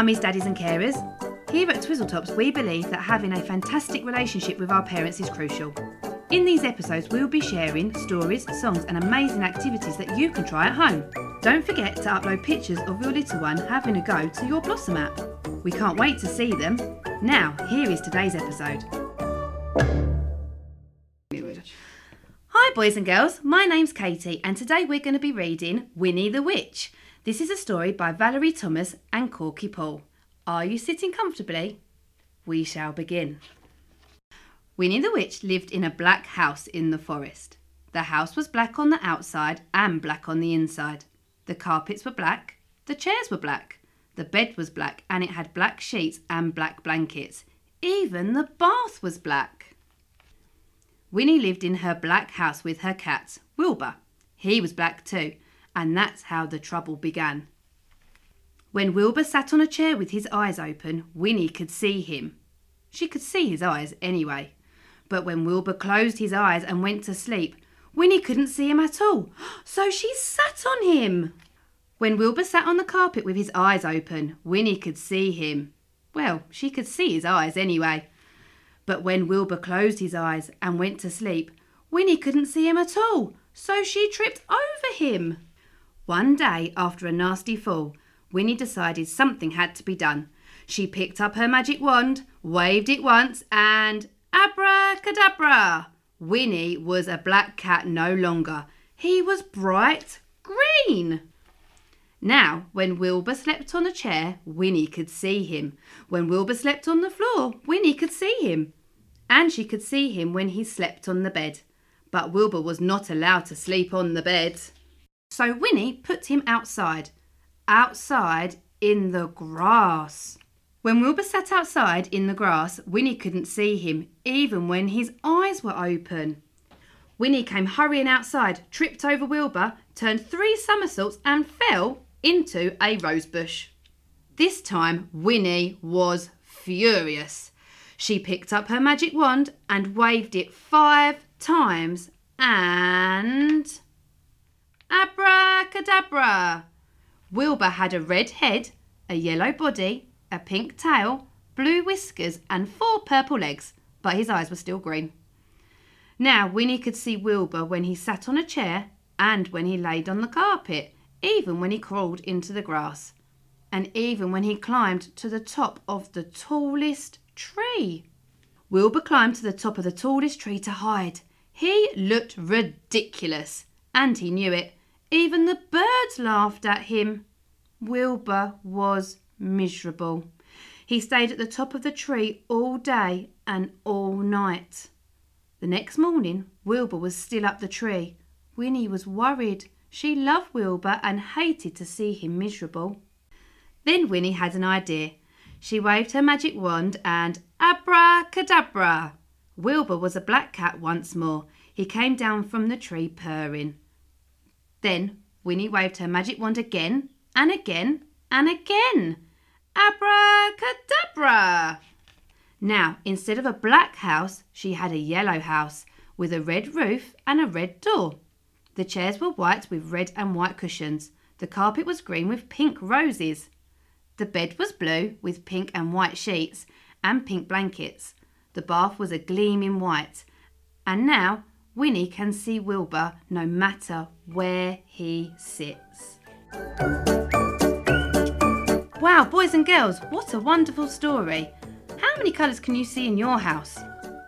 mummies, daddies, and carers. Here at Twizzletops, we believe that having a fantastic relationship with our parents is crucial. In these episodes, we'll be sharing stories, songs, and amazing activities that you can try at home. Don't forget to upload pictures of your little one having a go to your Blossom app. We can't wait to see them. Now, here is today's episode. Hi, boys and girls. My name's Katie, and today we're going to be reading Winnie the Witch. This is a story by Valerie Thomas and Korky Paul. Are you sitting comfortably? We shall begin. Winnie the Witch lived in a black house in the forest. The house was black on the outside and black on the inside. The carpets were black, the chairs were black, the bed was black, and it had black sheets and black blankets. Even the bath was black. Winnie lived in her black house with her cat, Wilbur. He was black too, and that's how the trouble began. When Wilbur sat on a chair with his eyes open, Winnie could see him. She could see his eyes anyway. But when Wilbur closed his eyes and went to sleep, Winnie couldn't see him at all, so she sat on him. When Wilbur sat on the carpet with his eyes open, Winnie could see him. Well, she could see his eyes anyway. But when Wilbur closed his eyes and went to sleep, Winnie couldn't see him at all, so she tripped over him. One day, after a nasty fall, Winnie decided something had to be done. She picked up her magic wand, waved it once, and abracadabra! Winnie was a black cat no longer. He was bright green. Now, when Wilbur slept on a chair, Winnie could see him. When Wilbur slept on the floor, Winnie could see him. And she could see him when he slept on the bed. But Wilbur was not allowed to sleep on the bed. So Winnie put him outside. Outside in the grass. When Wilbur sat outside in the grass, Winnie couldn't see him, even when his eyes were open. Winnie came hurrying outside, tripped over Wilbur, turned three somersaults, and fell into a rosebush. This time, Winnie was furious. She picked up her magic wand and waved it five times, and. Abracadabra! Wilbur had a red head, a yellow body, a pink tail, blue whiskers, and four purple legs, but his eyes were still green. Now Winnie could see Wilbur when he sat on a chair and when he laid on the carpet, even when he crawled into the grass, and even when he climbed to the top of the tallest tree. Wilbur climbed to the top of the tallest tree to hide. He looked ridiculous, and he knew it. Even the birds laughed at him. Wilbur was miserable. He stayed at the top of the tree all day and all night. The next morning, Wilbur was still up the tree. Winnie was worried. She loved Wilbur and hated to see him miserable. Then Winnie had an idea. She waved her magic wand and abracadabra! Wilbur was a black cat once more. He came down from the tree purring. Then Winnie waved her magic wand again and again and again. Abracadabra! Now, instead of a black house, she had a yellow house with a red roof and a red door. The chairs were white with red and white cushions. The carpet was green with pink roses. The bed was blue with pink and white sheets and pink blankets. The bath was a gleaming white. And now Winnie can see Wilbur no matter where he sits. Wow, boys and girls, what a wonderful story! How many colours can you see in your house?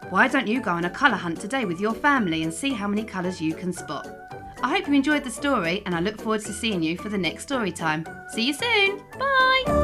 Why don't you go on a colour hunt today with your family and see how many colours you can spot? I hope you enjoyed the story and I look forward to seeing you for the next story time. See you soon! Bye!